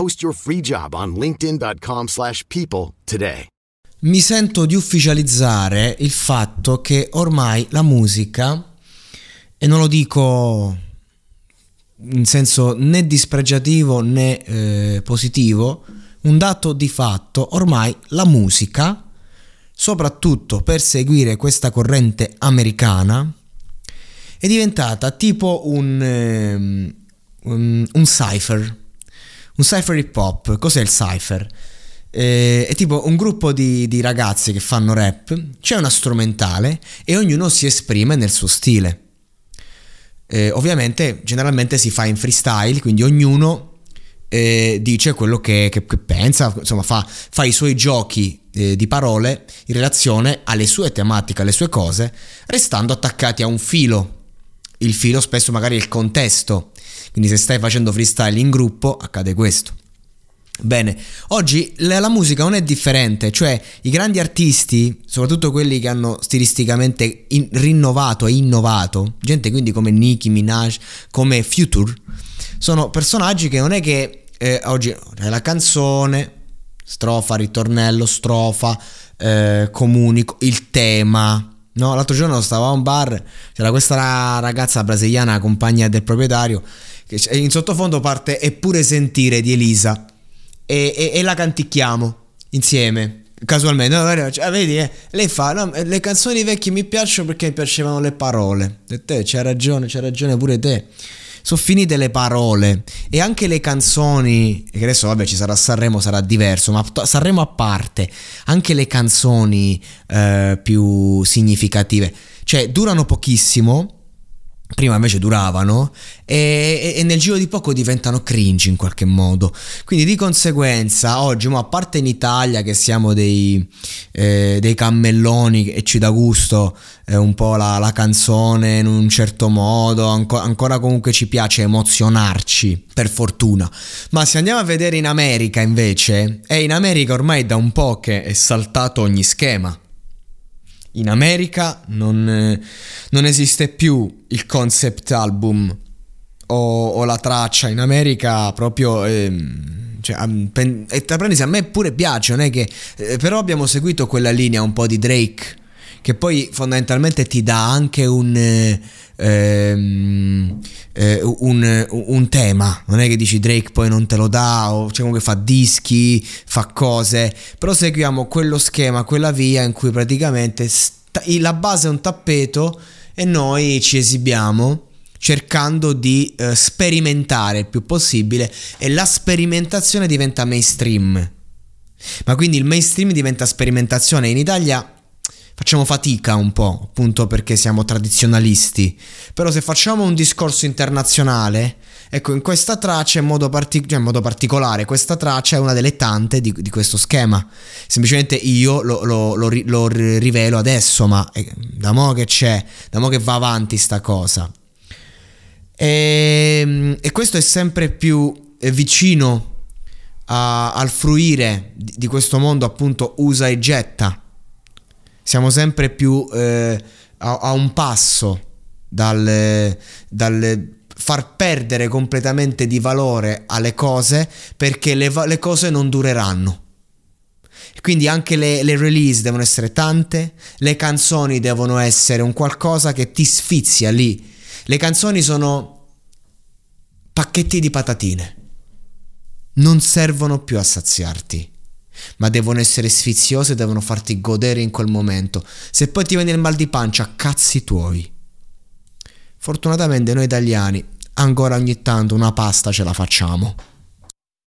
Post your free job on linkedin.com/people slash people today. mi sento di ufficializzare il fatto che ormai la musica, e non lo dico in senso né dispregiativo né eh, positivo, un dato di fatto, ormai la musica, soprattutto per seguire questa corrente americana, è diventata tipo un, un, un cipher, un cipher hip hop. Cos'è il cipher? Eh, è tipo un gruppo di, di ragazzi che fanno rap, c'è una strumentale e ognuno si esprime nel suo stile. Eh, ovviamente, generalmente si fa in freestyle, quindi ognuno eh, dice quello che, che- che pensa, insomma, fa, fa i suoi giochi eh, di parole in relazione alle sue tematiche, alle sue cose, restando attaccati a un filo. Il filo spesso magari è il contesto, quindi se stai facendo freestyle in gruppo accade questo. Bene, oggi la, musica non è differente, cioè i grandi artisti, soprattutto quelli che hanno stilisticamente in- rinnovato e innovato, gente quindi come Nicki Minaj, come Future, sono personaggi che non è che eh, oggi è la canzone, strofa, ritornello, strofa, eh, comunico, il tema. No, l'altro giorno stavo a un bar, c'era questa ragazza brasiliana, compagna del proprietario, che in sottofondo parte Eppure sentire di Elisa e, e- e la canticchiamo insieme. Casualmente, no, cioè, vedi, eh, lei fa, no, le canzoni vecchie mi piacciono perché mi piacevano le parole. E te, c'hai ragione, c'hai ragione pure te. Sono finite le parole e anche le canzoni, che adesso vabbè ci sarà Sanremo, sarà diverso, ma Sanremo a parte, anche le canzoni eh, più significative, cioè durano pochissimo, prima invece duravano e, e- nel giro di poco diventano cringe in qualche modo. Quindi di conseguenza oggi a parte in Italia che siamo dei, eh, dei cammelloni e ci dà gusto eh, un po' la, la canzone in un certo modo anco- ancora comunque ci piace emozionarci per fortuna. Ma se andiamo a vedere in America invece e in America ormai da un po' che è saltato ogni schema in America non, eh, non esiste più il concept album o, o la traccia, in America proprio... ehm, cioè, e tra parentesi, a me pure piace, non è che... eh, però abbiamo seguito quella linea un po' di Drake, che poi fondamentalmente ti dà anche un... eh, ehm, eh, un, un tema, non è che dici Drake poi non te lo dà, o cioè comunque fa dischi, fa cose, però seguiamo quello schema, quella via in cui praticamente sta- la base è un tappeto e noi ci esibiamo cercando di eh, sperimentare il più possibile e la sperimentazione diventa mainstream. Ma quindi il mainstream diventa sperimentazione. In Italia facciamo fatica un po', appunto perché siamo tradizionalisti. Però se facciamo un discorso internazionale, ecco, in questa traccia in modo, parti- cioè in modo particolare, questa traccia è una delle tante di, di questo schema. Semplicemente io lo, lo- lo lo ri- rivelo adesso, ma eh, da mo' che c'è, da mo' che va avanti sta cosa. E, e questo è sempre più eh, vicino a, al fruire di, di, questo mondo appunto usa e getta. Siamo sempre più eh, a, a, un passo dal, dal, far perdere completamente di valore alle cose perché le, le cose non dureranno. Quindi anche le, le, release devono essere tante, le canzoni devono essere un qualcosa che ti sfizia lì. Le canzoni sono pacchetti di patatine. Non servono più a saziarti, ma devono essere sfiziose, devono farti godere in quel momento. Se poi ti viene il mal di pancia, cazzi tuoi. Fortunatamente noi italiani ancora ogni tanto una pasta ce la facciamo.